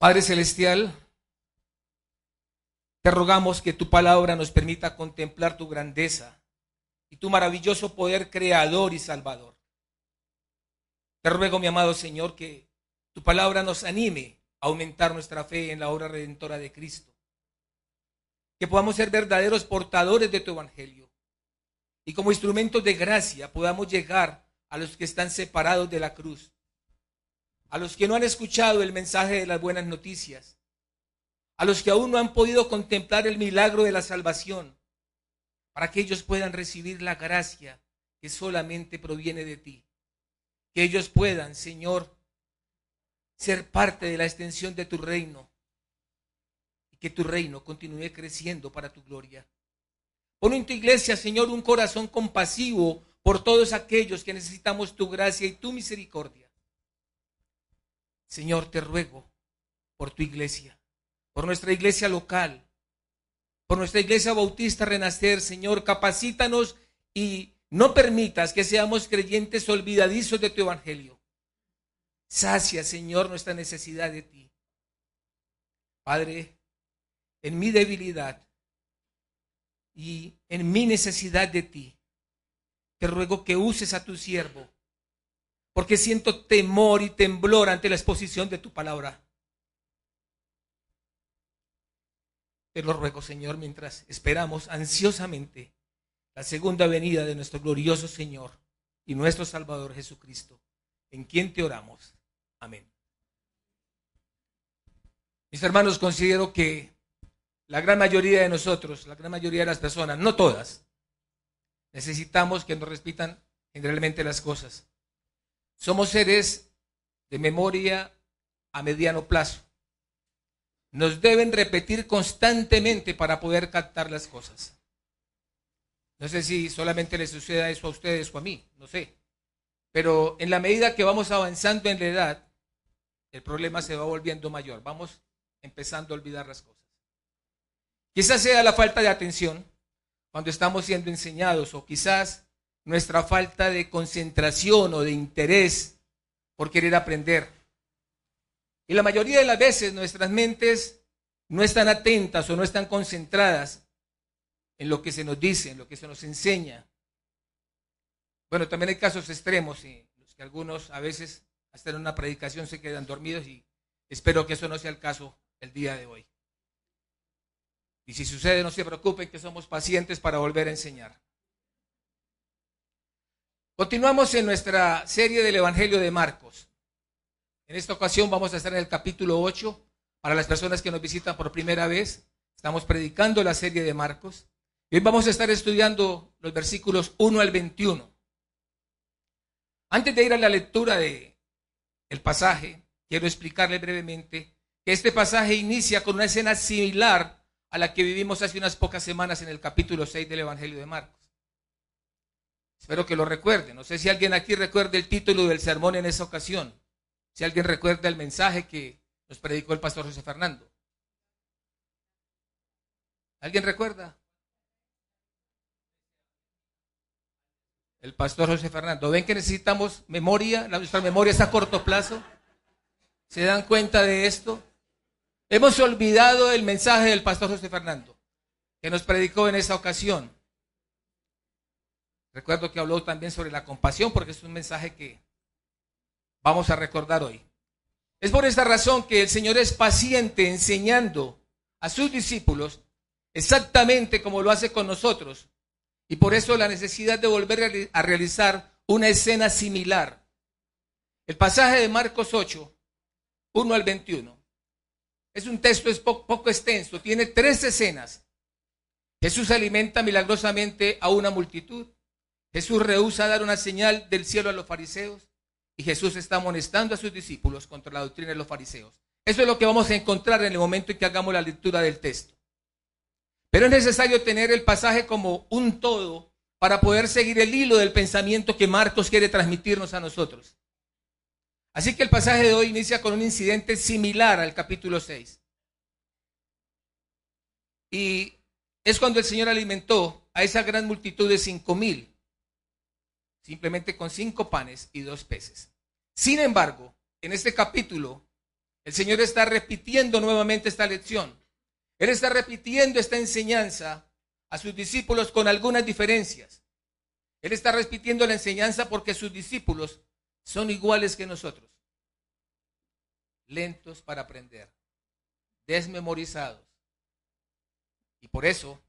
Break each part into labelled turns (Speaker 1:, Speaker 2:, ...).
Speaker 1: Padre Celestial, te rogamos que tu palabra nos permita contemplar tu grandeza y tu maravilloso poder creador y salvador. Te ruego, mi amado Señor, que tu palabra nos anime a aumentar nuestra fe en la obra redentora de Cristo. Que podamos ser verdaderos portadores de tu evangelio. Y como instrumentos de gracia podamos llegar a los que están separados de la cruz. A los que no han escuchado el mensaje de las buenas noticias a los que aún no han podido contemplar el milagro de la salvación, para que ellos puedan recibir la gracia que solamente proviene de ti. Que ellos puedan, Señor, ser parte de la extensión de tu reino y que tu reino continúe creciendo para tu gloria. Pon en tu iglesia, Señor, un corazón compasivo por todos aquellos que necesitamos tu gracia y tu misericordia. Señor, te ruego por tu iglesia por nuestra iglesia local, por nuestra iglesia bautista Renacer, Señor, capacítanos y no permitas que seamos creyentes olvidadizos de tu evangelio. Sacia, Señor, nuestra necesidad de ti. Padre, en mi debilidad y en mi necesidad de ti, te ruego que uses a tu siervo, porque siento temor y temblor ante la exposición de tu palabra. Te lo ruego, Señor, mientras esperamos ansiosamente la segunda venida de nuestro glorioso Señor y nuestro Salvador Jesucristo, en quien te oramos. Amén. Mis hermanos, considero que la gran mayoría de nosotros, la gran mayoría de las personas, no todas, necesitamos que nos repitan generalmente las cosas. Somos seres de memoria a mediano plazo nos deben repetir constantemente para poder captar las cosas. No sé si solamente le suceda eso a ustedes o a mí, no sé. Pero en la medida que vamos avanzando en la edad, el problema se va volviendo mayor. Vamos empezando a olvidar las cosas. Quizás sea la falta de atención cuando estamos siendo enseñados o quizás nuestra falta de concentración o de interés por querer aprender. Y la mayoría de las veces nuestras mentes no están atentas o no están concentradas en lo que se nos dice, en lo que se nos enseña. Bueno, también hay casos extremos en los que algunos a veces hasta en una predicación se quedan dormidos y espero que eso no sea el caso el día de hoy. Y si sucede, no se preocupen que somos pacientes para volver a enseñar. Continuamos en nuestra serie del Evangelio de Marcos. En esta ocasión vamos a estar en el capítulo 8. Para las personas que nos visitan por primera vez, estamos predicando la serie de Marcos. Y hoy vamos a estar estudiando los versículos 1 al 21. Antes de ir a la lectura del el pasaje, quiero explicarle brevemente que este pasaje inicia con una escena similar a la que vivimos hace unas pocas semanas en el capítulo 6 del Evangelio de Marcos. Espero que lo recuerden. No sé si alguien aquí recuerda el título del sermón en esa ocasión. Si alguien recuerda el mensaje que nos predicó el pastor José Fernando. ¿Alguien recuerda? El pastor José Fernando. ¿Ven que necesitamos memoria? Nuestra memoria está a corto plazo. ¿Se dan cuenta de esto? Hemos olvidado el mensaje del pastor José Fernando, que nos predicó en esa ocasión. Recuerdo que habló también sobre la compasión, porque es un mensaje que vamos a recordar hoy. Es por esta razón que el Señor es paciente enseñando a sus discípulos exactamente como lo hace con nosotros. Y por eso la necesidad de volver a realizar una escena similar. El pasaje de Marcos 8, 1 al 21. Es un texto es poco extenso, tiene tres escenas. Jesús alimenta milagrosamente a una multitud. Jesús rehúsa dar una señal del cielo a los fariseos. Y Jesús está amonestando a sus discípulos contra la doctrina de los fariseos. Eso es lo que vamos a encontrar en el momento en que hagamos la lectura del texto. Pero es necesario tener el pasaje como un todo para poder seguir el hilo del pensamiento que Marcos quiere transmitirnos a nosotros. Así que el pasaje de hoy inicia con un incidente similar al capítulo 6. Y es cuando el Señor alimentó a esa gran multitud de cinco mil simplemente con cinco panes y dos peces. Sin embargo, en este capítulo, el Señor está repitiendo nuevamente esta lección. Él está repitiendo esta enseñanza a sus discípulos con algunas diferencias. Él está repitiendo la enseñanza porque sus discípulos son iguales que nosotros. Lentos para aprender, desmemorizados. Y por eso,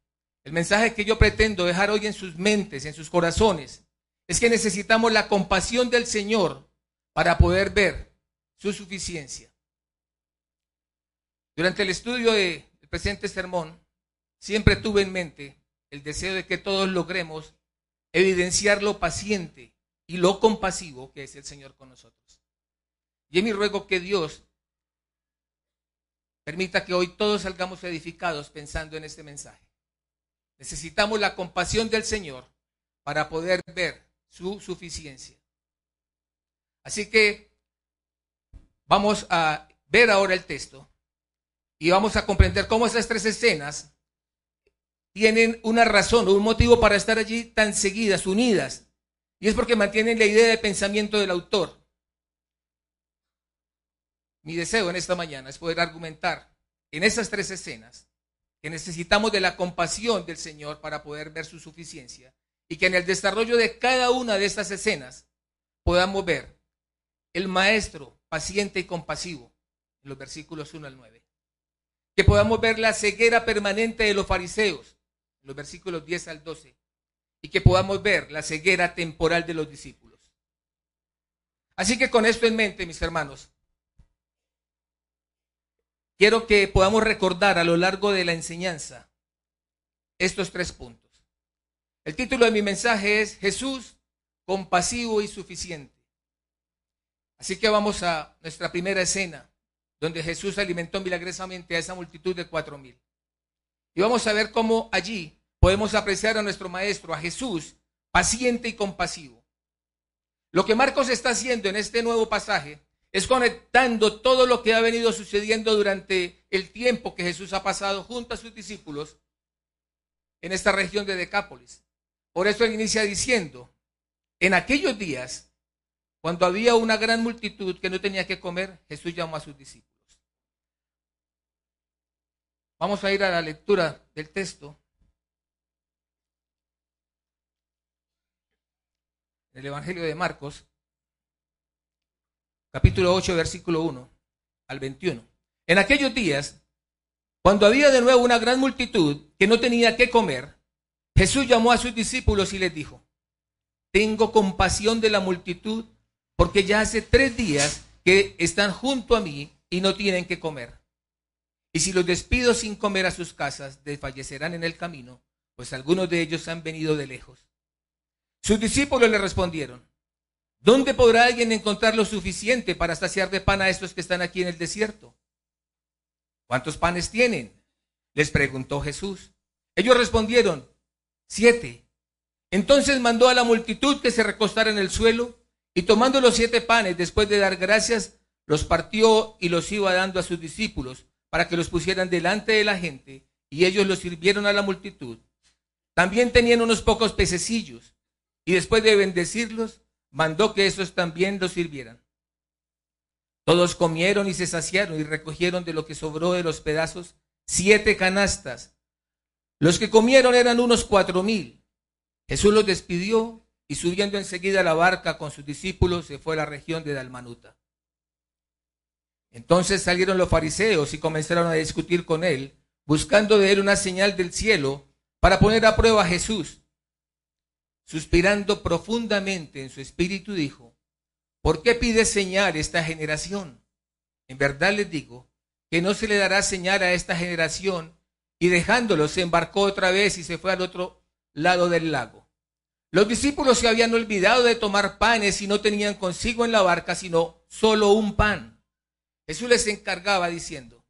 Speaker 1: el mensaje que yo pretendo dejar hoy en sus mentes, en sus corazones, es que necesitamos la compasión del Señor para poder ver su suficiencia. Durante el estudio del presente sermón, siempre tuve en mente el deseo de que todos logremos evidenciar lo paciente y lo compasivo que es el Señor con nosotros. Y es mi ruego que Dios permita que hoy todos salgamos edificados pensando en este mensaje. Necesitamos la compasión del Señor para poder ver su suficiencia. Así que vamos a ver ahora el texto y vamos a comprender cómo esas tres escenas tienen una razón o un motivo para estar allí tan seguidas, unidas. Y es porque mantienen la idea de pensamiento del autor. Mi deseo en esta mañana es poder argumentar en esas tres escenas que necesitamos de la compasión del Señor para poder ver su suficiencia y que en el desarrollo de cada una de estas escenas podamos ver el maestro paciente y compasivo en los versículos 1 al 9. Que podamos ver la ceguera permanente de los fariseos en los versículos 10 al 12. Y que podamos ver la ceguera temporal de los discípulos. Así que con esto en mente, mis hermanos, quiero que podamos recordar a lo largo de la enseñanza estos tres puntos. El título de mi mensaje es Jesús, compasivo y suficiente. Así que vamos a nuestra primera escena, donde Jesús alimentó milagrosamente a esa multitud de cuatro mil. Y vamos a ver cómo allí podemos apreciar a nuestro Maestro, a Jesús, paciente y compasivo. Lo que Marcos está haciendo en este nuevo pasaje es conectando todo lo que ha venido sucediendo durante el tiempo que Jesús ha pasado junto a sus discípulos en esta región de Decápolis. Por eso él inicia diciendo, en aquellos días cuando había una gran multitud que no tenía que comer, Jesús llamó a sus discípulos. Vamos a ir a la lectura del texto. El Evangelio de Marcos, capítulo 8, versículo 1 al 21. En aquellos días, cuando había de nuevo una gran multitud que no tenía que comer, Jesús llamó a sus discípulos y les dijo, tengo compasión de la multitud porque ya hace tres días que están junto a mí y no tienen que comer. Y si los despido sin comer a sus casas, desfallecerán en el camino, pues algunos de ellos han venido de lejos. Sus discípulos le respondieron, ¿dónde podrá alguien encontrar lo suficiente para saciar de pan a estos que están aquí en el desierto? ¿Cuántos panes tienen? Les preguntó Jesús. Ellos respondieron, siete. Entonces mandó a la multitud que se recostara en el suelo y tomando los siete panes, después de dar gracias, los partió y los iba dando a sus discípulos para que los pusieran delante de la gente, y ellos los sirvieron a la multitud. También tenían unos pocos pececillos, y después de bendecirlos, mandó que esos también los sirvieran. Todos comieron y se saciaron y recogieron de lo que sobró de los pedazos siete canastas. Los que comieron eran unos cuatro mil. Jesús los despidió y subiendo enseguida a la barca con sus discípulos se fue a la región de Dalmanuta. Entonces salieron los fariseos y comenzaron a discutir con él, buscando de él una señal del cielo para poner a prueba a Jesús. Suspirando profundamente en su espíritu dijo, ¿por qué pide señal esta generación? En verdad les digo que no se le dará señal a esta generación. Y dejándolo se embarcó otra vez y se fue al otro lado del lago. Los discípulos se habían olvidado de tomar panes y no tenían consigo en la barca sino solo un pan. Jesús les encargaba diciendo,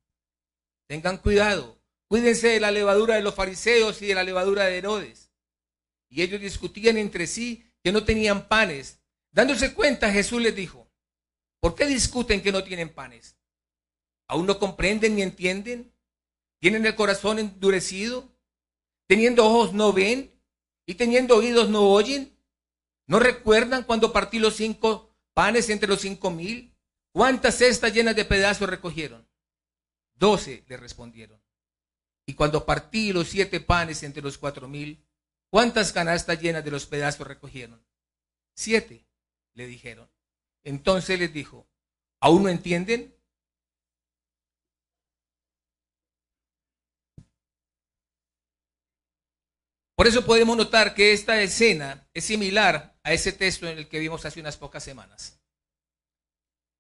Speaker 1: tengan cuidado, cuídense de la levadura de los fariseos y de la levadura de Herodes. Y ellos discutían entre sí que no tenían panes. Dándose cuenta, Jesús les dijo, ¿por qué discuten que no tienen panes? ¿Aún no comprenden ni entienden? ¿Tienen el corazón endurecido? ¿Teniendo ojos no ven? y teniendo oídos no oyen? ¿No recuerdan cuando partí los cinco panes entre los cinco mil? ¿cuántas cestas llenas de pedazos recogieron? Doce le respondieron. Y cuando partí los siete panes entre los cuatro mil, ¿cuántas canastas llenas de los pedazos recogieron? Siete, le dijeron. Entonces les dijo, ¿aún no entienden? Por eso podemos notar que esta escena es similar a ese texto en el que vimos hace unas pocas semanas.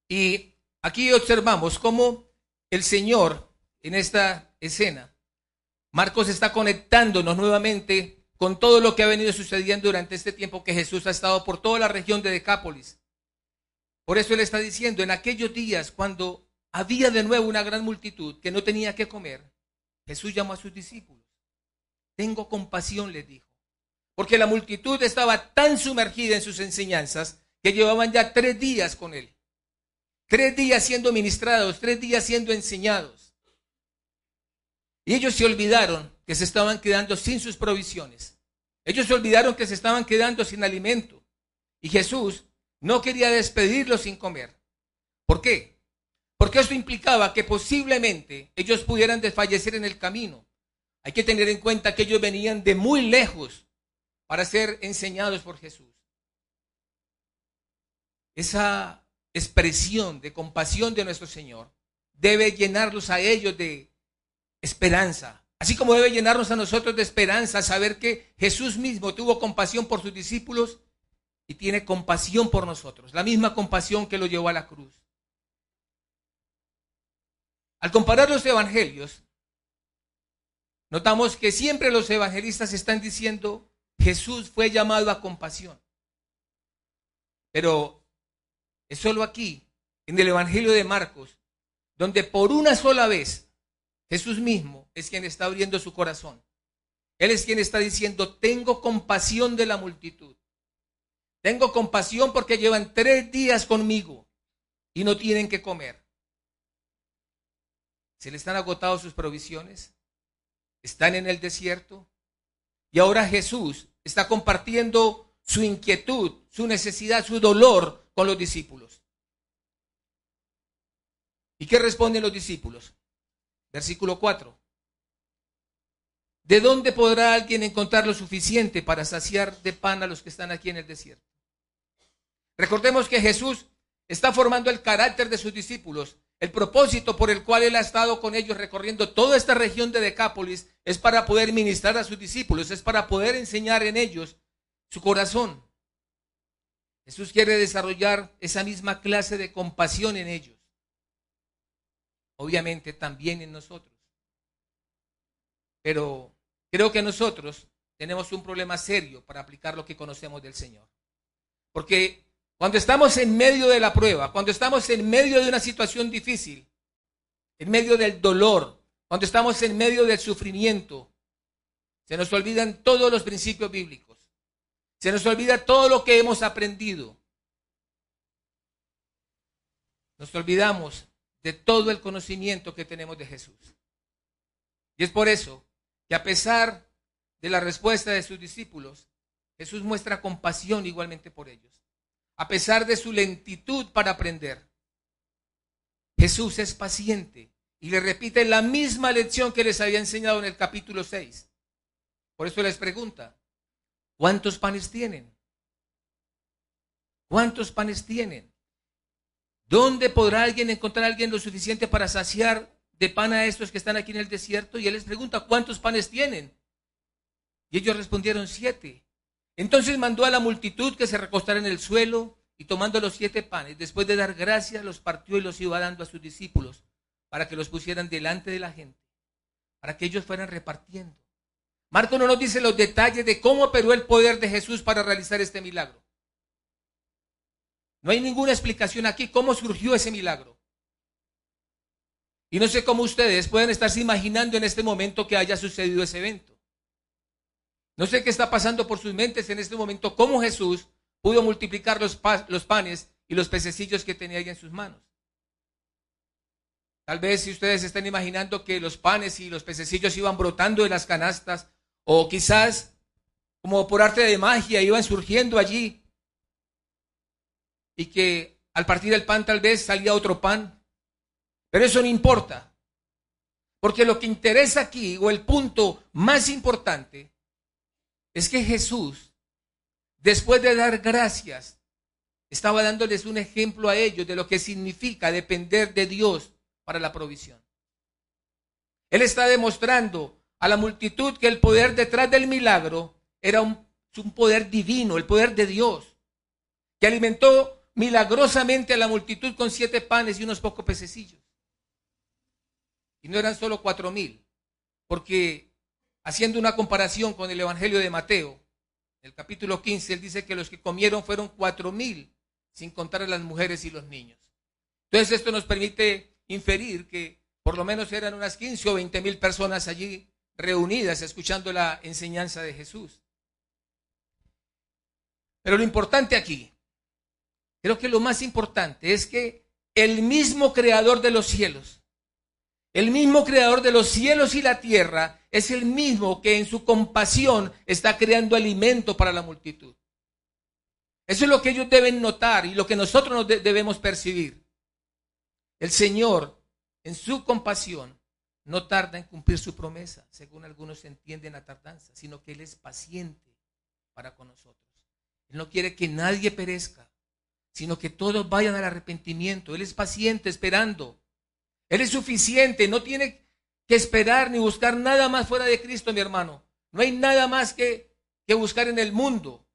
Speaker 1: Y aquí observamos cómo el Señor en esta escena, Marcos está conectándonos nuevamente con todo lo que ha venido sucediendo durante este tiempo que Jesús ha estado por toda la región de Decápolis. Por eso él está diciendo, en aquellos días cuando había de nuevo una gran multitud que no tenía que comer, Jesús llamó a sus discípulos. Tengo compasión, les dijo. Porque la multitud estaba tan sumergida en sus enseñanzas que llevaban ya tres días con él. Tres días siendo ministrados, tres días siendo enseñados. Y ellos se olvidaron que se estaban quedando sin sus provisiones. Ellos se olvidaron que se estaban quedando sin alimento. Y Jesús no quería despedirlos sin comer. ¿Por qué? Porque esto implicaba que posiblemente ellos pudieran desfallecer en el camino. Hay que tener en cuenta que ellos venían de muy lejos para ser enseñados por Jesús. Esa expresión de compasión de nuestro Señor debe llenarlos a ellos de esperanza, así como debe llenarnos a nosotros de esperanza saber que Jesús mismo tuvo compasión por sus discípulos y tiene compasión por nosotros, la misma compasión que lo llevó a la cruz. Al comparar los evangelios, notamos que siempre los evangelistas están diciendo, Jesús fue llamado a compasión. Pero es solo aquí, en el Evangelio de Marcos, donde por una sola vez Jesús mismo es quien está abriendo su corazón. Él es quien está diciendo, tengo compasión de la multitud. Tengo compasión porque llevan tres días conmigo y no tienen que comer. ¿Se le están agotados sus provisiones? ¿Están en el desierto? Y ahora Jesús está compartiendo su inquietud, su necesidad, su dolor con los discípulos. ¿Y qué responden los discípulos? Versículo 4. ¿De dónde podrá alguien encontrar lo suficiente para saciar de pan a los que están aquí en el desierto? Recordemos que Jesús está formando el carácter de sus discípulos. El propósito por el cual Él ha estado con ellos recorriendo toda esta región de Decápolis es para poder ministrar a sus discípulos, es para poder enseñar en ellos su corazón. Jesús quiere desarrollar esa misma clase de compasión en ellos. Obviamente también en nosotros. Pero creo que nosotros tenemos un problema serio para aplicar lo que conocemos del Señor. Porque cuando estamos en medio de la prueba, cuando estamos en medio de una situación difícil, en medio del dolor, cuando estamos en medio del sufrimiento, se nos olvidan todos los principios bíblicos. Se nos olvida todo lo que hemos aprendido. Nos olvidamos de todo el conocimiento que tenemos de Jesús. Y es por eso que a pesar de la respuesta de sus discípulos, Jesús muestra compasión igualmente por ellos a pesar de su lentitud para aprender. Jesús es paciente y le repite la misma lección que les había enseñado en el capítulo 6. Por eso les pregunta, ¿cuántos panes tienen? ¿Cuántos panes tienen? ¿Dónde podrá alguien encontrar a alguien lo suficiente para saciar de pan a estos que están aquí en el desierto? Y él les pregunta, ¿cuántos panes tienen? Y ellos respondieron, siete. Entonces mandó a la multitud que se recostara en el suelo y tomando los siete panes, después de dar gracias, los partió y los iba dando a sus discípulos para que los pusieran delante de la gente, para que ellos fueran repartiendo. Marco no nos dice los detalles de cómo operó el poder de Jesús para realizar este milagro. No hay ninguna explicación aquí cómo surgió ese milagro. Y no sé cómo ustedes pueden estarse imaginando en este momento que haya sucedido ese evento. No sé qué está pasando por sus mentes en este momento, cómo Jesús pudo multiplicar los, los panes y los pececillos que tenía ahí en sus manos. Tal vez si ustedes están imaginando que los panes y los pececillos iban brotando de las canastas, o quizás como por arte de magia iban surgiendo allí, y que al partir el pan tal vez salía otro pan, pero eso no importa. Porque lo que interesa aquí, o el punto más importante, es que Jesús, después de dar gracias, estaba dándoles un ejemplo a ellos de lo que significa depender de Dios para la provisión. Él está demostrando a la multitud que el poder detrás del milagro era un, un poder divino, el poder de Dios, que alimentó milagrosamente a la multitud con siete panes y unos pocos pececillos. Y no eran solo cuatro mil, porque haciendo una comparación con el Evangelio de Mateo, el capítulo 15, él dice que los que comieron fueron cuatro mil, sin contar a las mujeres y los niños. Entonces esto nos permite inferir que por lo menos eran unas 15 o 20 mil personas allí reunidas escuchando la enseñanza de Jesús. Pero lo importante aquí, creo que lo más importante es que el mismo creador de los cielos, el mismo creador de los cielos y la tierra es el mismo que en su compasión está creando alimento para la multitud. Eso es lo que ellos deben notar y lo que nosotros debemos percibir. El Señor, en su compasión, no tarda en cumplir su promesa, según algunos entienden la tardanza, sino que Él es paciente para con nosotros. Él no quiere que nadie perezca, sino que todos vayan al arrepentimiento. Él es paciente esperando él es suficiente, no tiene que esperar ni buscar nada más fuera de Cristo, mi hermano. No hay nada más que, que buscar en el mundo.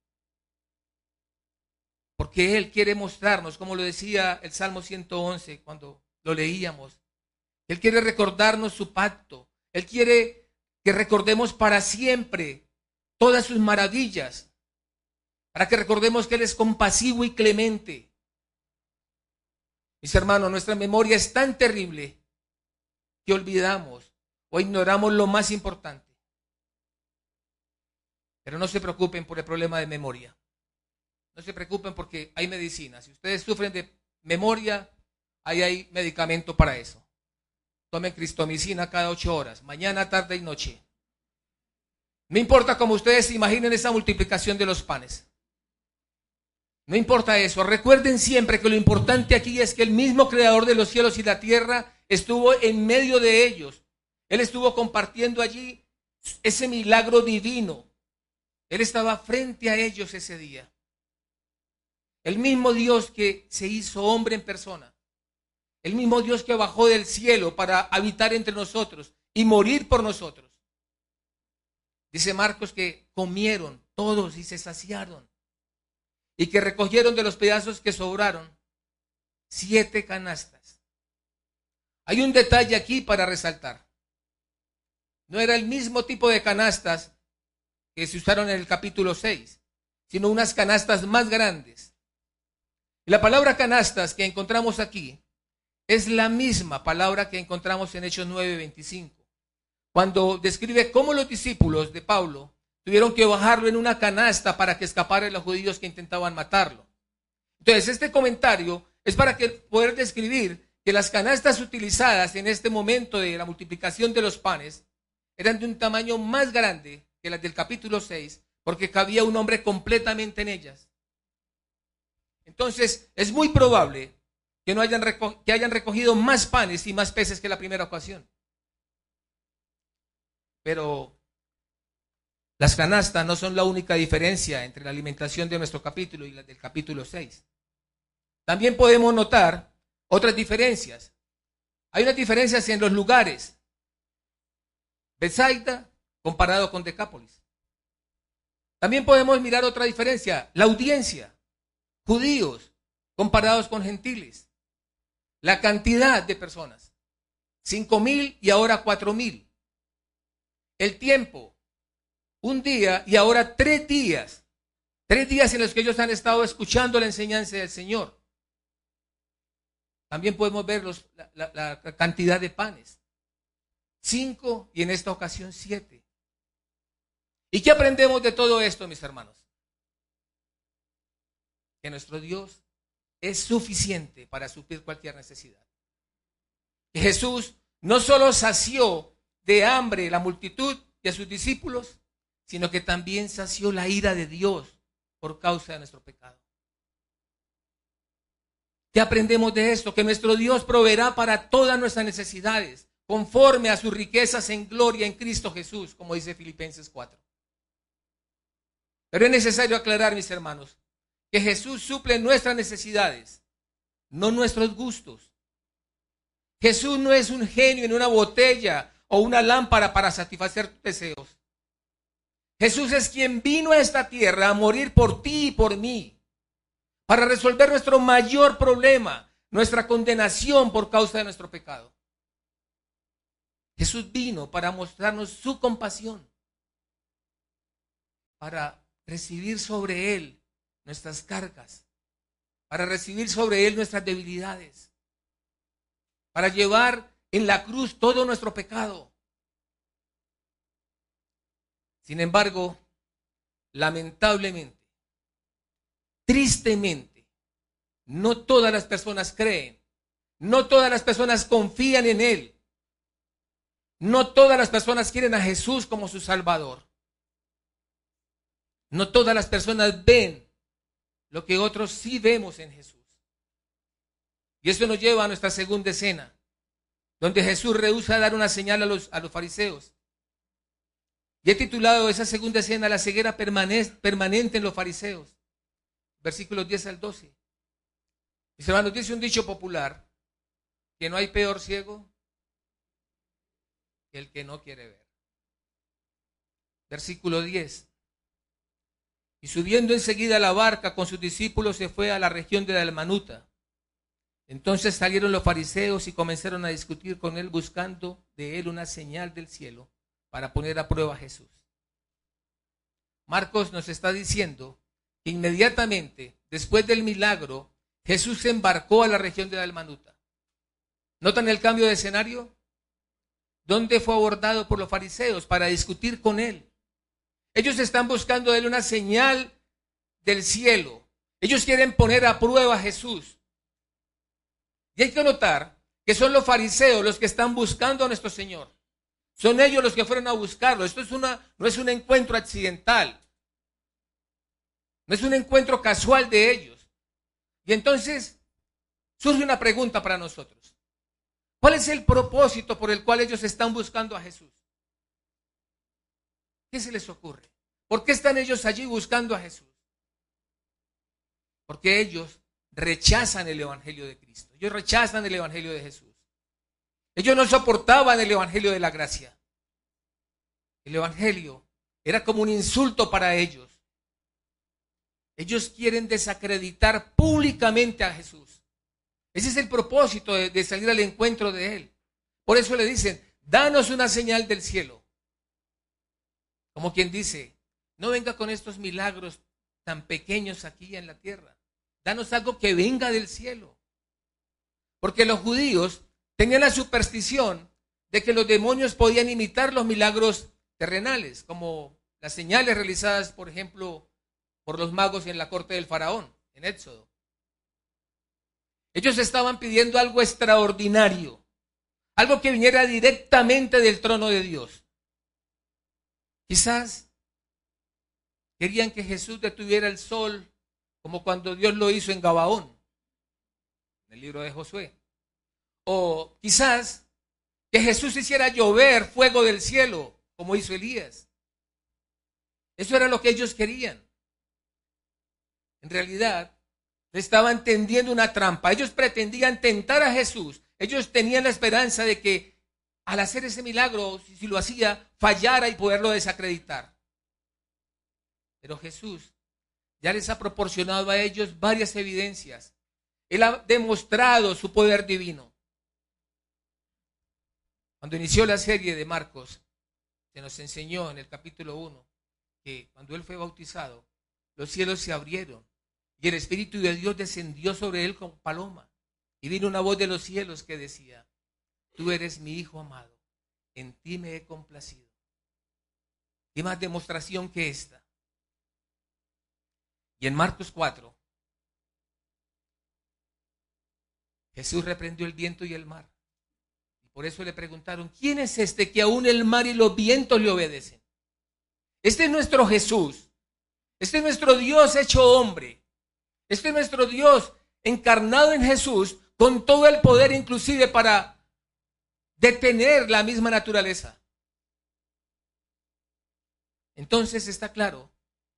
Speaker 1: Porque Él quiere mostrarnos, como lo decía el Salmo 111 cuando lo leíamos. Él quiere recordarnos su pacto. Él quiere que recordemos para siempre todas sus maravillas. Para que recordemos que Él es compasivo y clemente. Mis hermanos, nuestra memoria es tan terrible que olvidamos o ignoramos lo más importante. Pero no se preocupen por el problema de memoria. No se preocupen porque hay medicina. Si ustedes sufren de memoria, ahí hay medicamento para eso. Tomen cristomicina cada ocho horas, mañana, tarde y noche. No importa cómo ustedes imaginen esa multiplicación de los panes. No importa eso. Recuerden siempre que lo importante aquí es que el mismo creador de los cielos y la tierra estuvo en medio de ellos. Él estuvo compartiendo allí ese milagro divino. Él estaba frente a ellos ese día. El mismo Dios que se hizo hombre en persona. El mismo Dios que bajó del cielo para habitar entre nosotros y morir por nosotros. Dice Marcos que comieron todos y se saciaron y que recogieron de los pedazos que sobraron siete canastas. Hay un detalle aquí para resaltar. No era el mismo tipo de canastas que se usaron en el capítulo 6, sino unas canastas más grandes. La palabra canastas que encontramos aquí es la misma palabra que encontramos en Hechos 9:25, cuando describe cómo los discípulos de Pablo Tuvieron que bajarlo en una canasta para que escaparan los judíos que intentaban matarlo. Entonces, este comentario es para que poder describir que las canastas utilizadas en este momento de la multiplicación de los panes eran de un tamaño más grande que las del capítulo 6, porque cabía un hombre completamente en ellas. Entonces, es muy probable que, no hayan, que hayan recogido más panes y más peces que la primera ocasión. Pero las canastas no son la única diferencia entre la alimentación de nuestro capítulo y la del capítulo 6. También podemos notar otras diferencias. Hay unas diferencias en los lugares. Bethsaida comparado con Decápolis. También podemos mirar otra diferencia, la audiencia. Judíos comparados con gentiles. La cantidad de personas. Cinco mil y ahora cuatro mil. El tiempo, un día y ahora tres días. Tres días en los que ellos han estado escuchando la enseñanza del Señor. También podemos ver la, cantidad de panes. Cinco y en esta ocasión siete. ¿Y qué aprendemos de todo esto, mis hermanos? Que nuestro Dios es suficiente para suplir cualquier necesidad. Jesús no solo sació de hambre la multitud de sus discípulos, sino que también sació la ira de Dios por causa de nuestro pecado. ¿Qué aprendemos de esto? Que nuestro Dios proveerá para todas nuestras necesidades, conforme a sus riquezas en gloria en Cristo Jesús, como dice Filipenses 4. Pero es necesario aclarar, mis hermanos, que Jesús suple nuestras necesidades, no nuestros gustos. Jesús no es un genio en una botella o una lámpara para satisfacer tus deseos. Jesús es quien vino a esta tierra a morir por ti y por mí, para resolver nuestro mayor problema, nuestra condenación por causa de nuestro pecado. Jesús vino para mostrarnos su compasión, para recibir sobre Él nuestras cargas, para recibir sobre Él nuestras debilidades, para llevar en la cruz todo nuestro pecado. Sin embargo, lamentablemente, tristemente, no todas las personas creen, no todas las personas confían en Él, no todas las personas quieren a Jesús como su Salvador. No todas las personas ven lo que otros sí vemos en Jesús. Y eso nos lleva a nuestra segunda escena, donde Jesús rehúsa dar una señal a los, a los fariseos. Y he titulado esa segunda escena La ceguera permanente en los fariseos. Versículos 10 al 12. Mis hermanos, dice un dicho popular, que no hay peor ciego que el que no quiere ver. Versículo 10. Y subiendo enseguida a la barca con sus discípulos se fue a la región de Dalmanuta. Entonces salieron los fariseos y comenzaron a discutir con él buscando de él una señal del cielo para poner a prueba a Jesús. Marcos nos está diciendo que inmediatamente después del milagro Jesús se embarcó a la región de Dalmanuta. ¿Notan el cambio de escenario? ¿Dónde fue abordado por los fariseos para discutir con él? Ellos están buscando de él una señal del cielo. Ellos quieren poner a prueba a Jesús. Y hay que notar que son los fariseos los que están buscando a nuestro Señor. Son ellos los que fueron a buscarlo. Esto es una, no es un encuentro accidental. No es un encuentro casual de ellos. Y entonces surge una pregunta para nosotros. ¿Cuál es el propósito por el cual ellos están buscando a Jesús? ¿Qué se les ocurre? ¿Por qué están ellos allí buscando a Jesús? Porque ellos rechazan el Evangelio de Cristo. Ellos rechazan el Evangelio de Jesús. Ellos no soportaban el Evangelio de la gracia. El Evangelio era como un insulto para ellos. Ellos quieren desacreditar públicamente a Jesús. Ese es el propósito de, de, salir al encuentro de Él. Por eso le dicen, danos una señal del cielo. Como quien dice, no venga con estos milagros tan pequeños aquí en la tierra. Danos algo que venga del cielo. Porque los judíos tenían la superstición de que los demonios podían imitar los milagros terrenales, como las señales realizadas, por ejemplo, por los magos en la corte del faraón, en Éxodo. Ellos estaban pidiendo algo extraordinario, algo que viniera directamente del trono de Dios. Quizás querían que Jesús detuviera el sol como cuando Dios lo hizo en Gabaón, en el libro de Josué. O quizás que Jesús hiciera llover fuego del cielo, como hizo Elías. Eso era lo que ellos querían. En realidad, estaban tendiendo una trampa. Ellos pretendían tentar a Jesús. Ellos tenían la esperanza de que al hacer ese milagro, si lo hacía, fallara y poderlo desacreditar. Pero Jesús ya les ha proporcionado a ellos varias evidencias. Él ha demostrado su poder divino. Cuando inició la serie de Marcos, se nos enseñó en el capítulo 1 que cuando él fue bautizado, los cielos se abrieron y el Espíritu de Dios descendió sobre él como paloma. Y vino una voz de los cielos que decía, Tú eres mi Hijo amado, en ti me he complacido. ¿Qué más demostración que esta? Y en Marcos 4, Jesús reprendió el viento y el mar. Por eso le preguntaron, ¿quién es este que aún el mar y los vientos le obedecen? Este es nuestro Jesús. Este es nuestro Dios hecho hombre. Este es nuestro Dios encarnado en Jesús con todo el poder inclusive para detener la misma naturaleza. Entonces está claro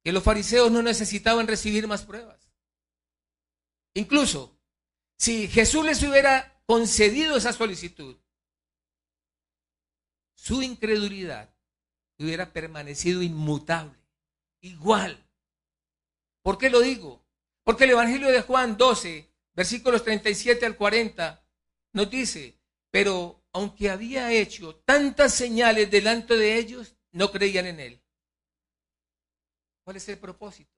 Speaker 1: que los fariseos no necesitaban recibir más pruebas. Incluso, si Jesús les hubiera concedido esa solicitud, su incredulidad hubiera permanecido inmutable, igual. ¿Por qué lo digo? Porque el Evangelio de Juan 12, versículos 37 al 40, nos dice, pero aunque había hecho tantas señales delante de ellos, no creían en él. ¿Cuál es el propósito?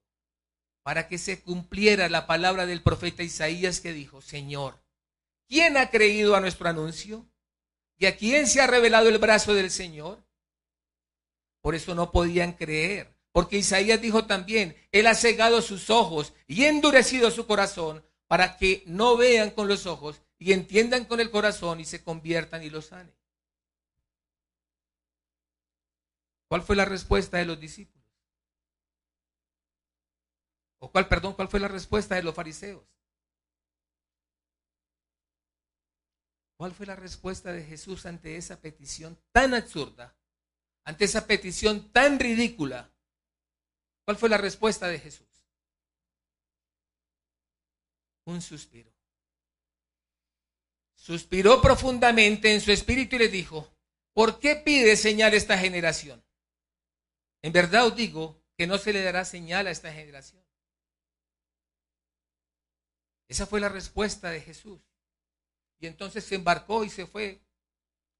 Speaker 1: Para que se cumpliera la palabra del profeta Isaías que dijo, Señor, ¿quién ha creído a nuestro anuncio? ¿Y a quién se ha revelado el brazo del Señor? Por eso no podían creer, porque Isaías dijo también, Él ha cegado sus ojos y endurecido su corazón para que no vean con los ojos y entiendan con el corazón y se conviertan y lo sanen. ¿Cuál fue la respuesta de los discípulos? ¿O cuál, perdón, cuál fue la respuesta de los fariseos? ¿Cuál fue la respuesta de Jesús ante esa petición tan absurda? Ante esa petición tan ridícula. ¿Cuál fue la respuesta de Jesús? Un suspiro. Suspiró profundamente en su espíritu y le dijo, ¿por qué pide señal esta generación? En verdad os digo que no se le dará señal a esta generación. Esa fue la respuesta de Jesús. Y entonces se embarcó y se fue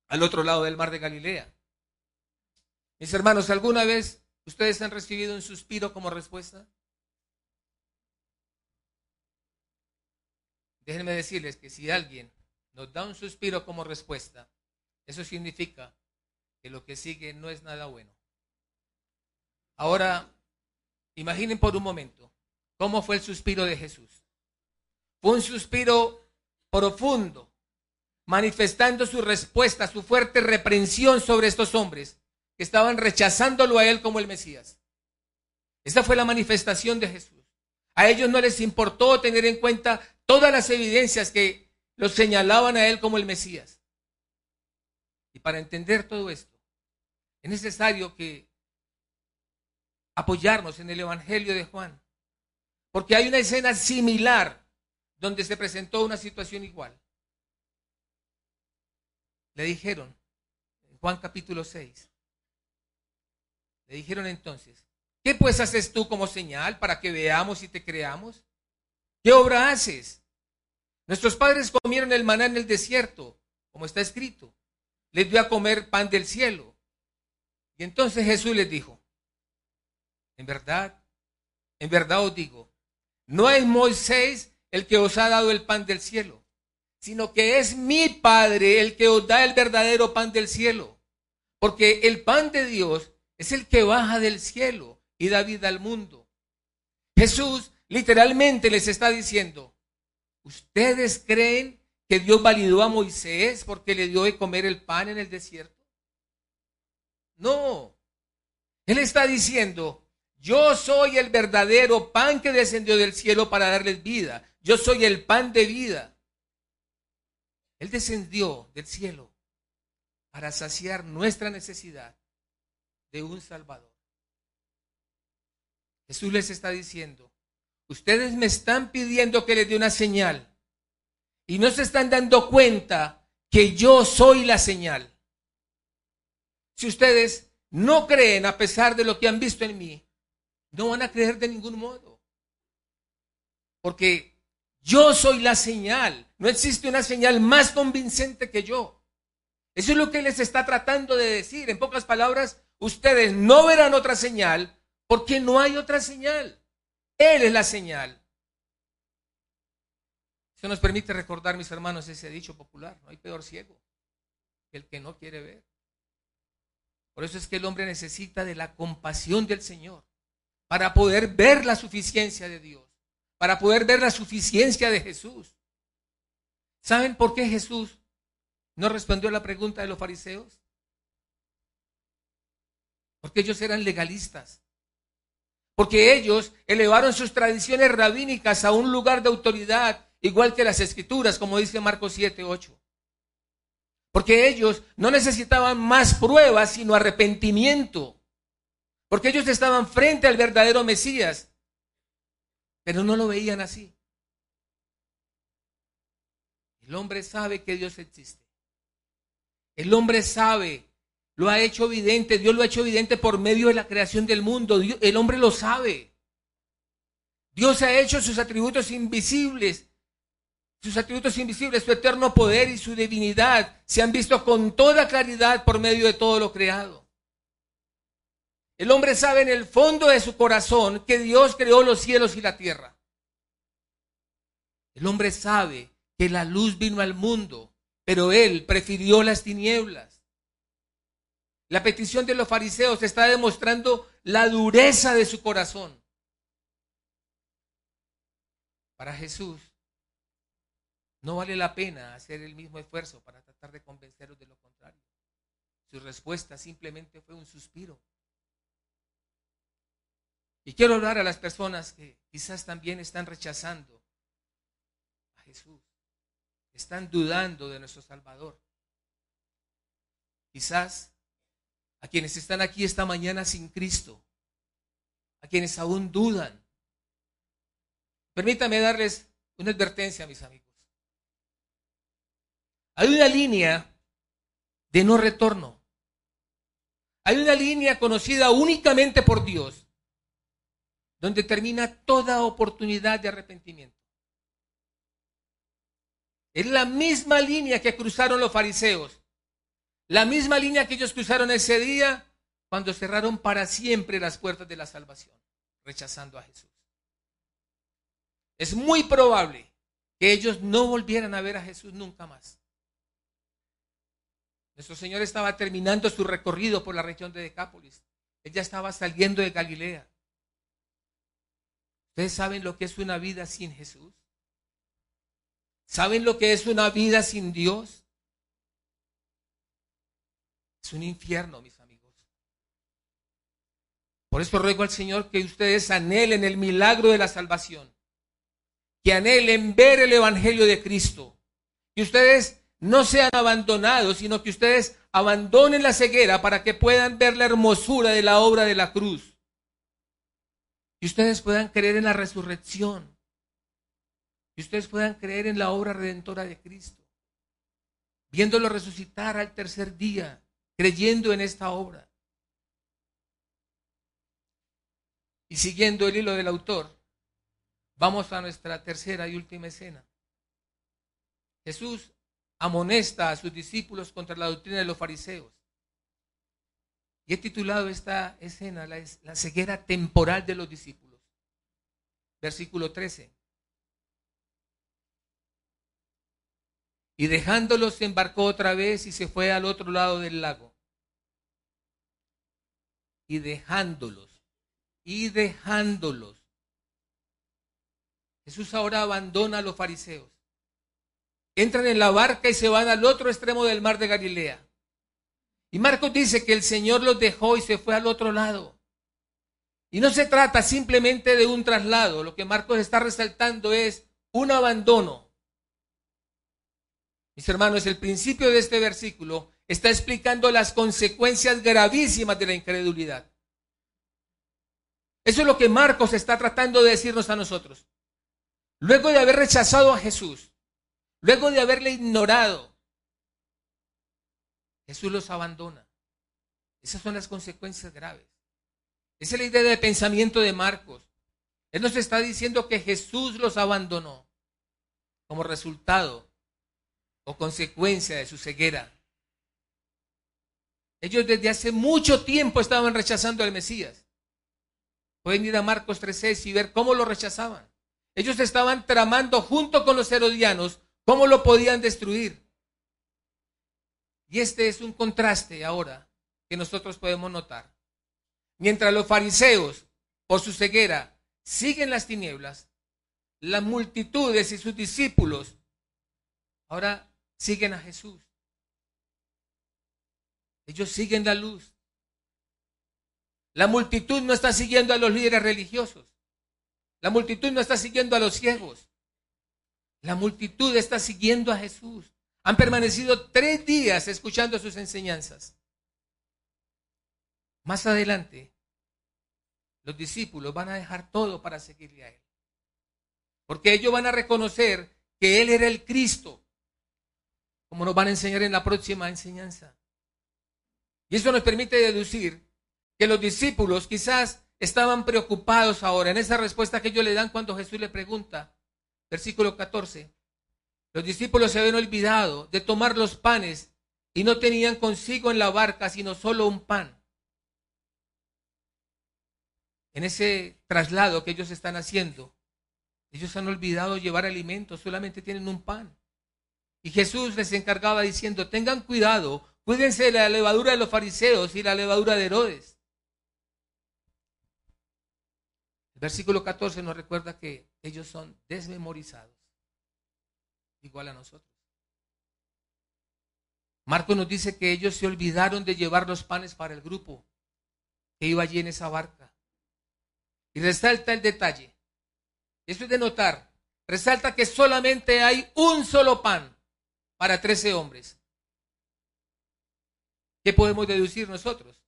Speaker 1: al otro lado del mar de Galilea. Mis hermanos, ¿alguna vez ustedes han recibido un suspiro como respuesta? Déjenme decirles que si alguien nos da un suspiro como respuesta, eso significa que lo que sigue no es nada bueno. Ahora, imaginen por un momento cómo fue el suspiro de Jesús. Fue un suspiro profundo, manifestando su respuesta, su fuerte reprensión sobre estos hombres que estaban rechazándolo a él como el Mesías. Esa fue la manifestación de Jesús. A ellos no les importó tener en cuenta todas las evidencias que los señalaban a él como el Mesías. Y para entender todo esto, es necesario que apoyarnos en el Evangelio de Juan, porque hay una escena similar donde se presentó una situación igual. Le dijeron, en Juan capítulo 6, le dijeron entonces, ¿qué pues haces tú como señal para que veamos y te creamos? ¿Qué obra haces? Nuestros padres comieron el maná en el desierto, como está escrito. Les dio a comer pan del cielo. Y entonces Jesús les dijo, en verdad, en verdad os digo, no es Moisés el que os ha dado el pan del cielo, sino que es mi Padre el que os da el verdadero pan del cielo. Porque el pan de Dios es el que baja del cielo y da vida al mundo. Jesús literalmente les está diciendo, ¿ustedes creen que Dios validó a Moisés porque le dio de comer el pan en el desierto? No. Él está diciendo, yo soy el verdadero pan que descendió del cielo para darles vida. Yo soy el pan de vida. Él descendió del cielo para saciar nuestra necesidad de un Salvador. Jesús les está diciendo, ustedes me están pidiendo que les dé una señal y no se están dando cuenta que yo soy la señal. Si ustedes no creen a pesar de lo que han visto en mí, no van a creer de ningún modo. Porque yo soy la señal. No existe una señal más convincente que yo. Eso es lo que les está tratando de decir. En pocas palabras, ustedes no verán otra señal porque no hay otra señal. Él es la señal. Eso nos permite recordar, mis hermanos, ese dicho popular. No hay peor ciego que el que no quiere ver. Por eso es que el hombre necesita de la compasión del Señor para poder ver la suficiencia de Dios para poder ver la suficiencia de Jesús. ¿Saben por qué Jesús no respondió a la pregunta de los fariseos? Porque ellos eran legalistas. Porque ellos elevaron sus tradiciones rabínicas a un lugar de autoridad igual que las escrituras, como dice Marcos 7, 8. Porque ellos no necesitaban más pruebas, sino arrepentimiento. Porque ellos estaban frente al verdadero Mesías, pero no lo veían así. El hombre sabe que Dios existe. El hombre sabe, lo ha hecho evidente, Dios lo ha hecho evidente por medio de la creación del mundo. el hombre lo sabe. Dios ha hecho sus atributos invisibles sus atributos invisibles, su eterno poder y su divinidad se han visto con toda claridad por medio de todo lo creado. El hombre sabe en el fondo de su corazón que Dios creó los cielos y la tierra. El hombre sabe que la luz vino al mundo, pero él prefirió las tinieblas. La petición de los fariseos está demostrando la dureza de su corazón. Para Jesús, no vale la pena hacer el mismo esfuerzo para tratar de convencerlos de lo contrario. Su respuesta simplemente fue un suspiro. Y quiero hablar a las personas que quizás también están rechazando a Jesús, están dudando de nuestro Salvador. Quizás a quienes están aquí esta mañana sin Cristo, a quienes aún dudan. Permítame darles una advertencia, mis amigos. Hay una línea de no retorno. Hay una línea conocida únicamente por Dios, donde termina toda oportunidad de arrepentimiento. Es la misma línea que cruzaron los fariseos, la misma línea que ellos cruzaron ese día cuando cerraron para siempre las puertas de la salvación, rechazando a Jesús. Es muy probable que ellos no volvieran a ver a Jesús nunca más. Nuestro Señor estaba terminando su recorrido por la región de Decápolis. Él ya estaba saliendo de Galilea. ¿Ustedes saben lo que es una vida sin Jesús? ¿Saben lo que es una vida sin Dios? Es un infierno, mis amigos. Por eso ruego al Señor que ustedes anhelen el milagro de la salvación, que anhelen ver el Evangelio de Cristo, que ustedes no sean abandonados, sino que ustedes abandonen la ceguera para que puedan ver la hermosura de la obra de la cruz. Y ustedes puedan creer en la resurrección. Y ustedes puedan creer en la obra redentora de Cristo. Viéndolo resucitar al tercer día, creyendo en esta obra. Y siguiendo el hilo del autor, vamos a nuestra tercera y última escena. Jesús amonesta a sus discípulos contra la doctrina de los fariseos. Y he titulado esta escena la, la ceguera temporal de los discípulos. Versículo 13. Y dejándolos se embarcó otra vez y se fue al otro lado del lago. Y dejándolos, y dejándolos. Jesús ahora abandona a los fariseos entran en la barca y se van al otro extremo del mar de Galilea. Y Marcos dice que el Señor los dejó y se fue al otro lado. Y no se trata simplemente de un traslado, lo que Marcos está resaltando es un abandono. Mis hermanos, el principio de este versículo está explicando las consecuencias gravísimas de la incredulidad. Eso es lo que Marcos está tratando de decirnos a nosotros. Luego de haber rechazado a Jesús, Luego de haberle ignorado, Jesús los abandona. Esas son las consecuencias graves. Esa es la idea de pensamiento de Marcos. Él nos está diciendo que Jesús los abandonó como resultado o consecuencia de su ceguera. Ellos desde hace mucho tiempo estaban rechazando al Mesías. Pueden ir a Marcos 3.6 y ver cómo lo rechazaban. Ellos estaban tramando junto con los herodianos ¿Cómo lo podían destruir? Y este es un contraste ahora que nosotros podemos notar. Mientras los fariseos, por su ceguera, siguen las tinieblas, las multitudes y sus discípulos ahora siguen a Jesús. Ellos siguen la luz. La multitud no está siguiendo a los líderes religiosos. La multitud no está siguiendo a los ciegos. La multitud está siguiendo a Jesús. Han permanecido tres días escuchando sus enseñanzas. Más adelante, los discípulos van a dejar todo para seguirle a Él. Porque ellos van a reconocer que Él era el Cristo, como nos van a enseñar en la próxima enseñanza. Y eso nos permite deducir que los discípulos quizás estaban preocupados ahora en esa respuesta que ellos le dan cuando Jesús le pregunta, versículo 14, los discípulos se habían olvidado de tomar los panes y no tenían consigo en la barca sino solo un pan. En ese traslado que ellos están haciendo, ellos han olvidado llevar alimentos, solamente tienen un pan. Y Jesús les encargaba diciendo, tengan cuidado, cuídense de la levadura de los fariseos y la levadura de Herodes. El versículo 14 nos recuerda que ellos son desmemorizados, igual a nosotros. Marco nos dice que ellos se olvidaron de llevar los panes para el grupo que iba allí en esa barca. Y resalta el detalle. Esto es de notar. Resalta que solamente hay un solo pan para trece hombres. ¿Qué podemos deducir nosotros?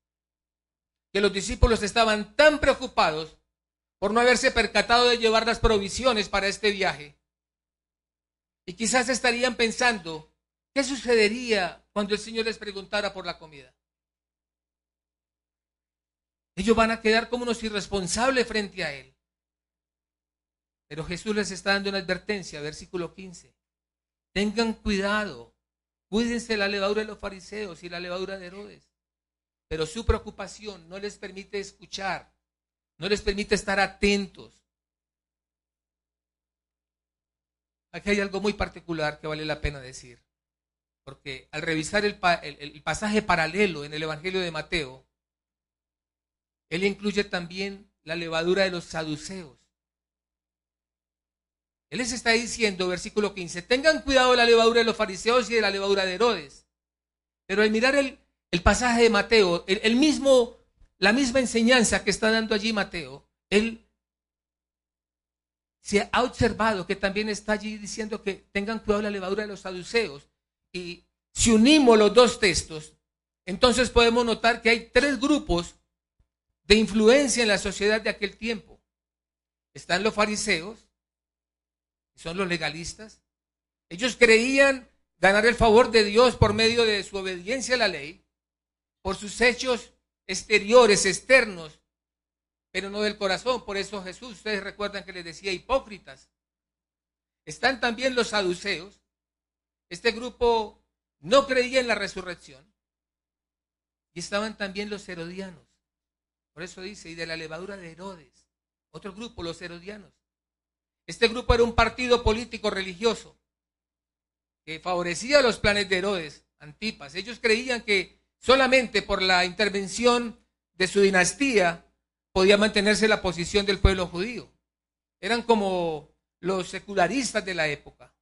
Speaker 1: Que los discípulos estaban tan preocupados por no haberse percatado de llevar las provisiones para este viaje. Y quizás estarían pensando, ¿qué sucedería cuando el Señor les preguntara por la comida? Ellos van a quedar como unos irresponsables frente a Él. Pero Jesús les está dando una advertencia, versículo 15. Tengan cuidado, cuídense la levadura de los fariseos y la levadura de Herodes. Pero su preocupación no les permite escuchar, no les permite estar atentos. Aquí hay algo muy particular que vale la pena decir. Porque al revisar el, pasaje paralelo en el Evangelio de Mateo, él incluye también la levadura de los saduceos. Él les está diciendo, versículo 15, tengan cuidado de la levadura de los fariseos y de la levadura de Herodes. Pero al mirar el, pasaje de Mateo, el, mismo, la misma enseñanza que está dando allí Mateo, él se ha observado que también está allí diciendo que tengan cuidado la levadura de los saduceos. Y si unimos los dos textos, entonces podemos notar que hay tres grupos de influencia en la sociedad de aquel tiempo. Están los fariseos, son los legalistas. Ellos creían ganar el favor de Dios por medio de su obediencia a la ley, por sus hechos exteriores, externos, pero no del corazón. Por eso Jesús, ustedes recuerdan que les decía hipócritas. Están también los saduceos. Este grupo no creía en la resurrección. Y estaban también los herodianos. Por eso dice, y de la levadura de Herodes. Otro grupo, los herodianos. Este grupo era un partido político religioso que favorecía los planes de Herodes, Antipas. Ellos creían que solamente por la intervención de su dinastía podía mantenerse la posición del pueblo judío. Eran como los secularistas de la época.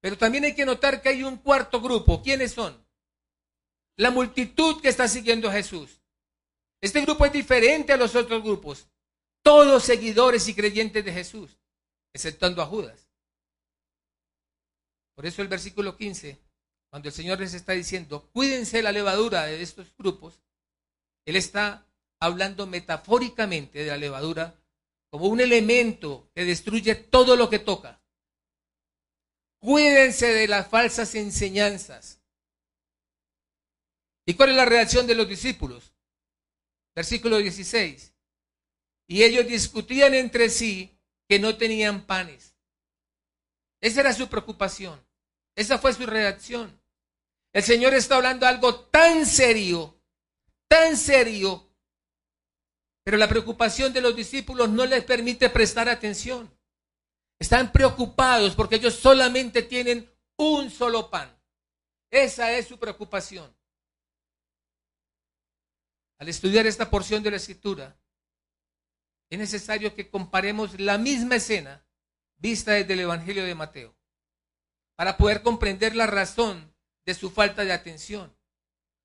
Speaker 1: Pero también hay que notar que hay un cuarto grupo. ¿Quiénes son? La multitud que está siguiendo a Jesús. Este grupo es diferente a los otros grupos todos seguidores y creyentes de Jesús, exceptuando a Judas. Por eso el versículo 15, cuando el Señor les está diciendo, cuídense la levadura de estos grupos, Él está hablando metafóricamente de la levadura como un elemento que destruye todo lo que toca. Cuídense de las falsas enseñanzas. ¿Y cuál es la reacción de los discípulos? Versículo 16 y ellos discutían entre sí que no tenían panes. Esa era su preocupación. Esa fue su reacción. El Señor está hablando algo tan serio, tan serio, pero la preocupación de los discípulos no les permite prestar atención. Están preocupados porque ellos solamente tienen un solo pan. Esa es su preocupación. Al estudiar esta porción de la escritura, es necesario que comparemos la misma escena vista desde el Evangelio de Mateo para poder comprender la razón de su falta de atención.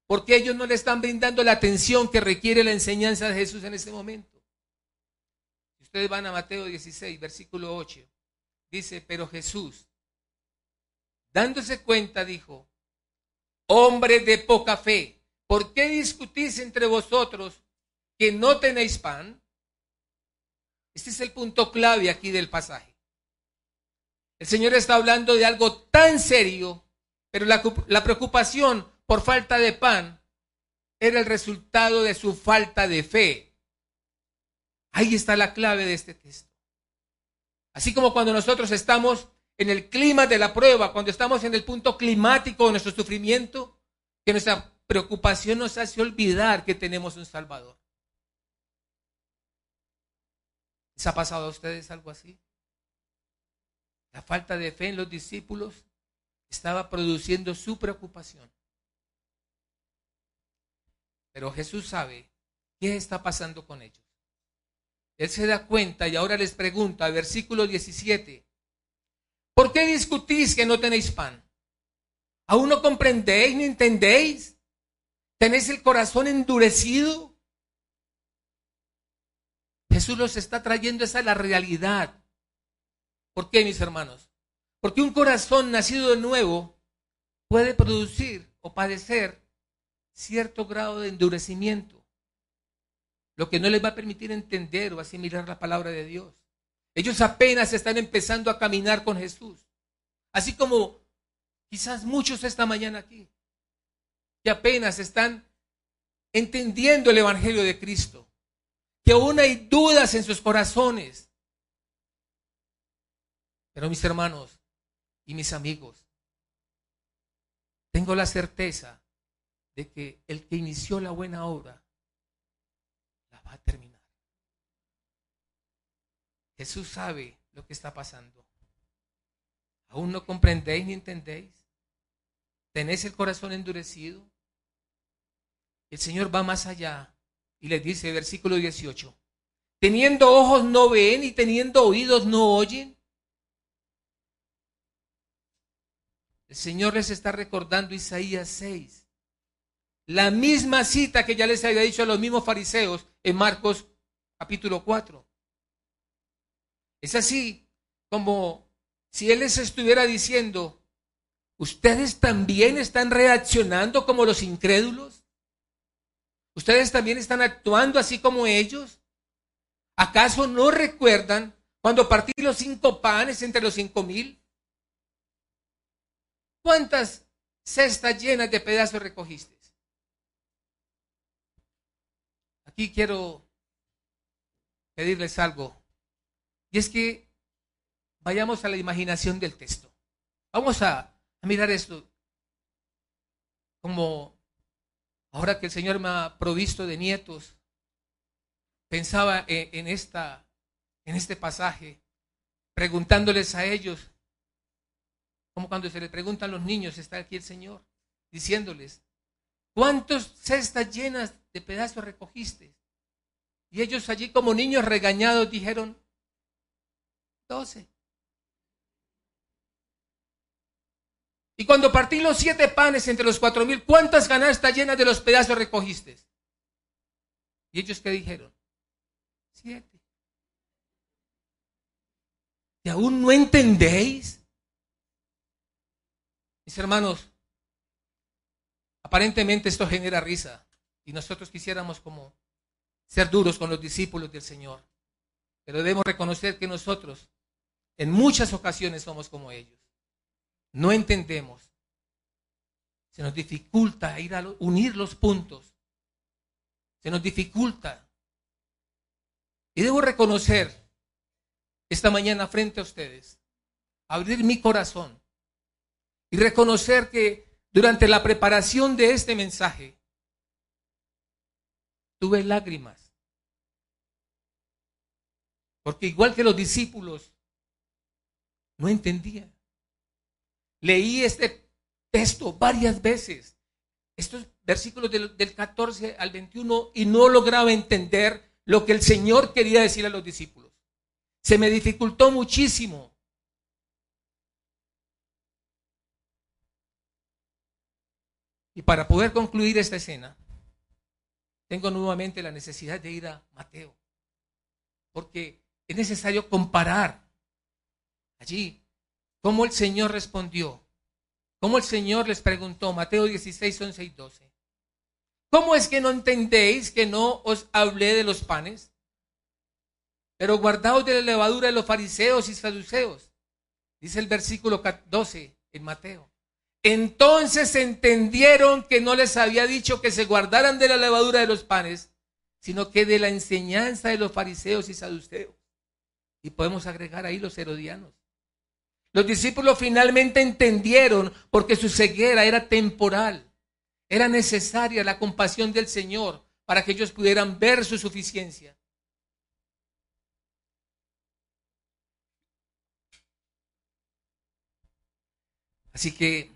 Speaker 1: Porque ellos no le están brindando la atención que requiere la enseñanza de Jesús en ese momento. Ustedes van a Mateo 16, versículo 8, dice, pero Jesús, dándose cuenta, dijo, hombre de poca fe, ¿por qué discutís entre vosotros que no tenéis pan? Este es el punto clave aquí del pasaje. El Señor está hablando de algo tan serio, pero la, la preocupación por falta de pan era el resultado de su falta de fe. Ahí está la clave de este texto. Así como cuando nosotros estamos en el clima de la prueba, cuando estamos en el punto climático de nuestro sufrimiento, que nuestra preocupación nos hace olvidar que tenemos un Salvador. ¿Les ha pasado a ustedes algo así? La falta de fe en los discípulos estaba produciendo su preocupación. Pero Jesús sabe qué está pasando con ellos. Él se da cuenta y ahora les pregunta, versículo 17, ¿por qué discutís que no tenéis pan? ¿Aún no comprendéis ni entendéis? ¿Tenéis el corazón endurecido? Jesús los está trayendo esa la realidad. ¿Por qué, mis hermanos? Porque un corazón nacido de nuevo puede producir o padecer cierto grado de endurecimiento lo que no les va a permitir entender o asimilar la palabra de Dios. Ellos apenas están empezando a caminar con Jesús. Así como quizás muchos esta mañana aquí, que apenas están entendiendo el Evangelio de Cristo, que aún hay dudas en sus corazones. Pero mis hermanos y mis amigos, tengo la certeza de que el que inició la buena obra a terminar. Jesús sabe lo que está pasando. ¿Aún no comprendéis ni entendéis? ¿Tenéis el corazón endurecido? El Señor va más allá y les dice, versículo 18, teniendo ojos no ven y teniendo oídos no oyen. El Señor les está recordando Isaías 6. La misma cita que ya les había dicho a los mismos fariseos en Marcos capítulo 4. Es así como si Él les estuviera diciendo, ¿ustedes también están reaccionando como los incrédulos? ¿Ustedes también están actuando así como ellos? ¿Acaso no recuerdan cuando partí los cinco panes entre los cinco mil? ¿Cuántas cestas llenas de pedazos recogiste? Aquí quiero pedirles algo. Y es que vayamos a la imaginación del texto. Vamos a, mirar esto como ahora que el Señor me ha provisto de nietos, pensaba en, esta, en este pasaje, preguntándoles a ellos, como cuando se le preguntan a los niños, está aquí el Señor, diciéndoles, ¿cuántas cestas llenas de pedazos recogiste? Y ellos allí como niños regañados dijeron, doce. Y cuando partí los siete panes entre los cuatro mil, ¿cuántas canastas llenas de los pedazos recogiste? Y ellos qué dijeron? Siete. ¿Y aún no entendéis? Mis hermanos, aparentemente esto genera risa. Y nosotros quisiéramos como ser duros con los discípulos del Señor. Pero debemos reconocer que nosotros en muchas ocasiones somos como ellos. No entendemos. Se nos dificulta ir a unir los puntos. Se nos dificulta. Y debo reconocer esta mañana frente a ustedes, abrir mi corazón y reconocer que durante la preparación de este mensaje, tuve lágrimas. Porque igual que los discípulos, no entendía. Leí este texto varias veces, estos versículos del, del 14 al 21, y no lograba entender lo que el Señor quería decir a los discípulos. Se me dificultó muchísimo. Y para poder concluir esta escena, tengo nuevamente la necesidad de ir a Mateo, porque es necesario comparar allí, cómo el Señor respondió, cómo el Señor les preguntó, Mateo 16, 11 y 12. ¿Cómo es que no entendéis que no os hablé de los panes? Pero guardaos de la levadura de los fariseos y saduceos. Dice el versículo 12 en Mateo. Entonces entendieron que no les había dicho que se guardaran de la levadura de los panes, sino que de la enseñanza de los fariseos y saduceos. Y podemos agregar ahí los herodianos. Los discípulos finalmente entendieron porque su ceguera era temporal. Era necesaria la compasión del Señor para que ellos pudieran ver su suficiencia. Así que,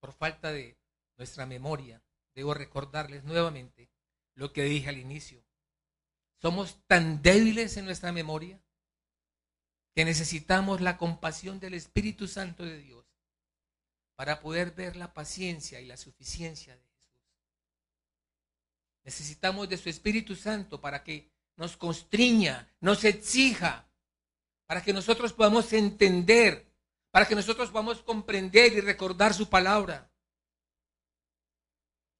Speaker 1: por falta de nuestra memoria, debo recordarles nuevamente lo que dije al inicio. Somos tan débiles en nuestra memoria que necesitamos la compasión del Espíritu Santo de Dios para poder ver la paciencia y la suficiencia de Jesús. Necesitamos de su Espíritu Santo para que nos constriña, nos exija, para que nosotros podamos entender, para que nosotros podamos comprender y recordar su palabra.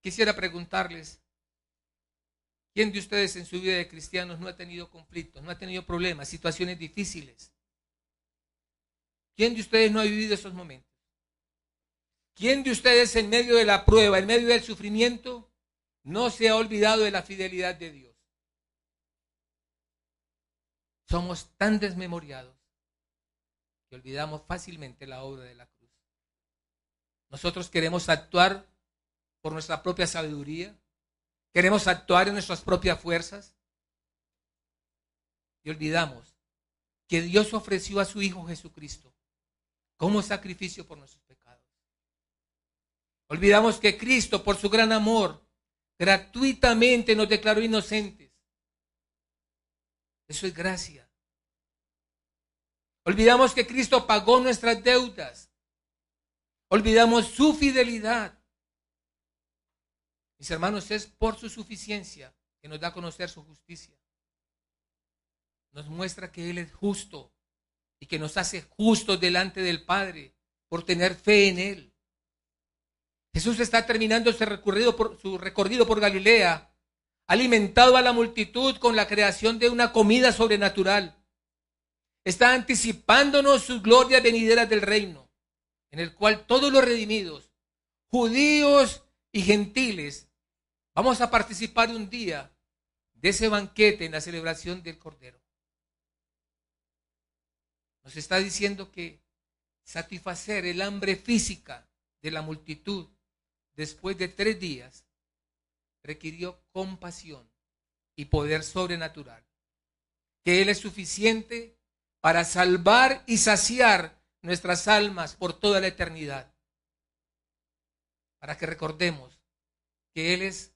Speaker 1: Quisiera preguntarles, ¿quién de ustedes en su vida de cristianos no ha tenido conflictos, no ha tenido problemas, situaciones difíciles? ¿Quién de ustedes no ha vivido esos momentos? ¿Quién de ustedes en medio de la prueba, en medio del sufrimiento, no se ha olvidado de la fidelidad de Dios? Somos tan desmemoriados que olvidamos fácilmente la obra de la cruz. Nosotros queremos actuar por nuestra propia sabiduría, queremos actuar en nuestras propias fuerzas y olvidamos que Dios ofreció a su Hijo Jesucristo como sacrificio por nuestros pecados. Olvidamos que Cristo, por su gran amor, gratuitamente nos declaró inocentes. Eso es gracia. Olvidamos que Cristo pagó nuestras deudas. Olvidamos su fidelidad. Mis hermanos, es por su suficiencia que nos da a conocer su justicia. Nos muestra que Él es justo, y que nos hace justos delante del Padre por tener fe en Él. Jesús está terminando su recorrido por, su recorrido por Galilea, alimentado a la multitud con la creación de una comida sobrenatural. Está anticipándonos sus glorias venideras del reino, en el cual todos los redimidos, judíos y gentiles, vamos a participar un día de ese banquete en la celebración del Cordero. Nos está diciendo que satisfacer el hambre física de la multitud después de tres días requirió compasión y poder sobrenatural. Que Él es suficiente para salvar y saciar nuestras almas por toda la eternidad. Para que recordemos que Él es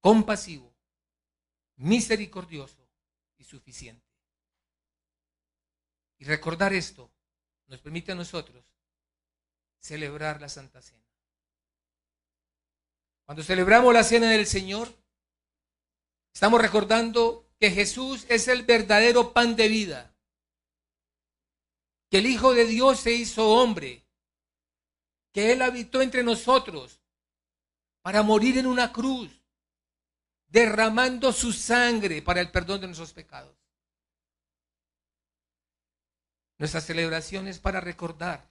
Speaker 1: compasivo, misericordioso y suficiente. Y recordar esto nos permite a nosotros celebrar la Santa Cena. Cuando celebramos la Cena del Señor, estamos recordando que Jesús es el verdadero pan de vida, que el Hijo de Dios se hizo hombre, que Él habitó entre nosotros para morir en una cruz, derramando su sangre para el perdón de nuestros pecados. Nuestra celebración es para recordar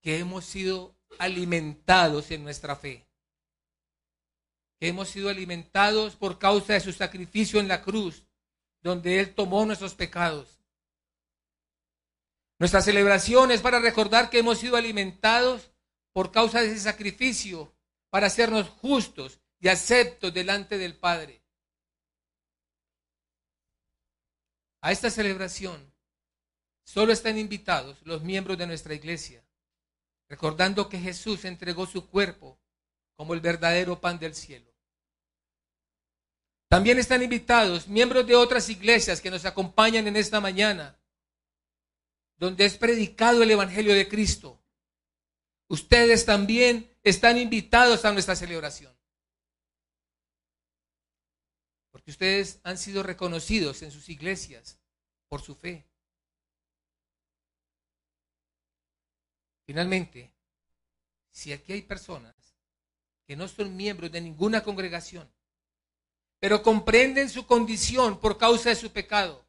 Speaker 1: que hemos sido alimentados en nuestra fe, que hemos sido alimentados por causa de su sacrificio en la cruz, donde Él tomó nuestros pecados. Nuestra celebración es para recordar que hemos sido alimentados por causa de ese sacrificio, para hacernos justos y aceptos delante del Padre. A esta celebración Solo están invitados los miembros de nuestra iglesia, recordando que Jesús entregó su cuerpo como el verdadero pan del cielo. También están invitados miembros de otras iglesias que nos acompañan en esta mañana, donde es predicado el Evangelio de Cristo. Ustedes también están invitados a nuestra celebración. Porque ustedes han sido reconocidos en sus iglesias por su fe. Finalmente, si aquí hay personas que no son miembros de ninguna congregación, pero comprenden su condición por causa de su pecado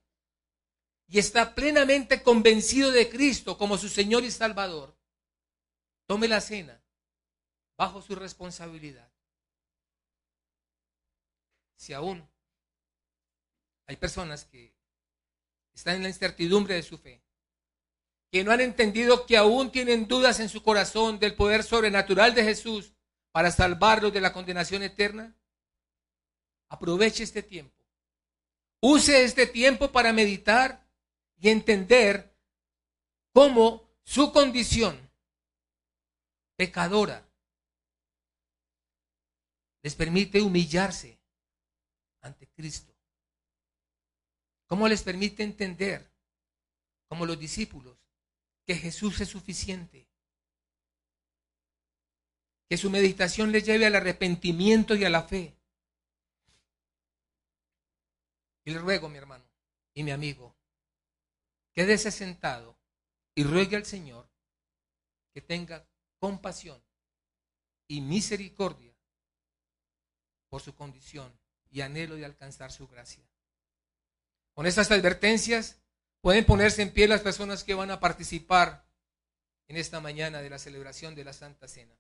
Speaker 1: y está plenamente convencido de Cristo como su Señor y Salvador, tome la cena bajo su responsabilidad. Si aún hay personas que están en la incertidumbre de su fe, que no han entendido que aún tienen dudas en su corazón del poder sobrenatural de Jesús para salvarlos de la condenación eterna, aproveche este tiempo. Use este tiempo para meditar y entender cómo su condición pecadora les permite humillarse ante Cristo. Cómo les permite entender, como los discípulos, que Jesús es suficiente. Que su meditación les lleve al arrepentimiento y a la fe. Y le ruego, mi hermano y mi amigo, quédese sentado y ruegue al Señor que tenga compasión y misericordia por su condición y anhelo de alcanzar su gracia. Con estas advertencias pueden ponerse en pie las personas que van a participar en esta mañana de la celebración de la Santa Cena.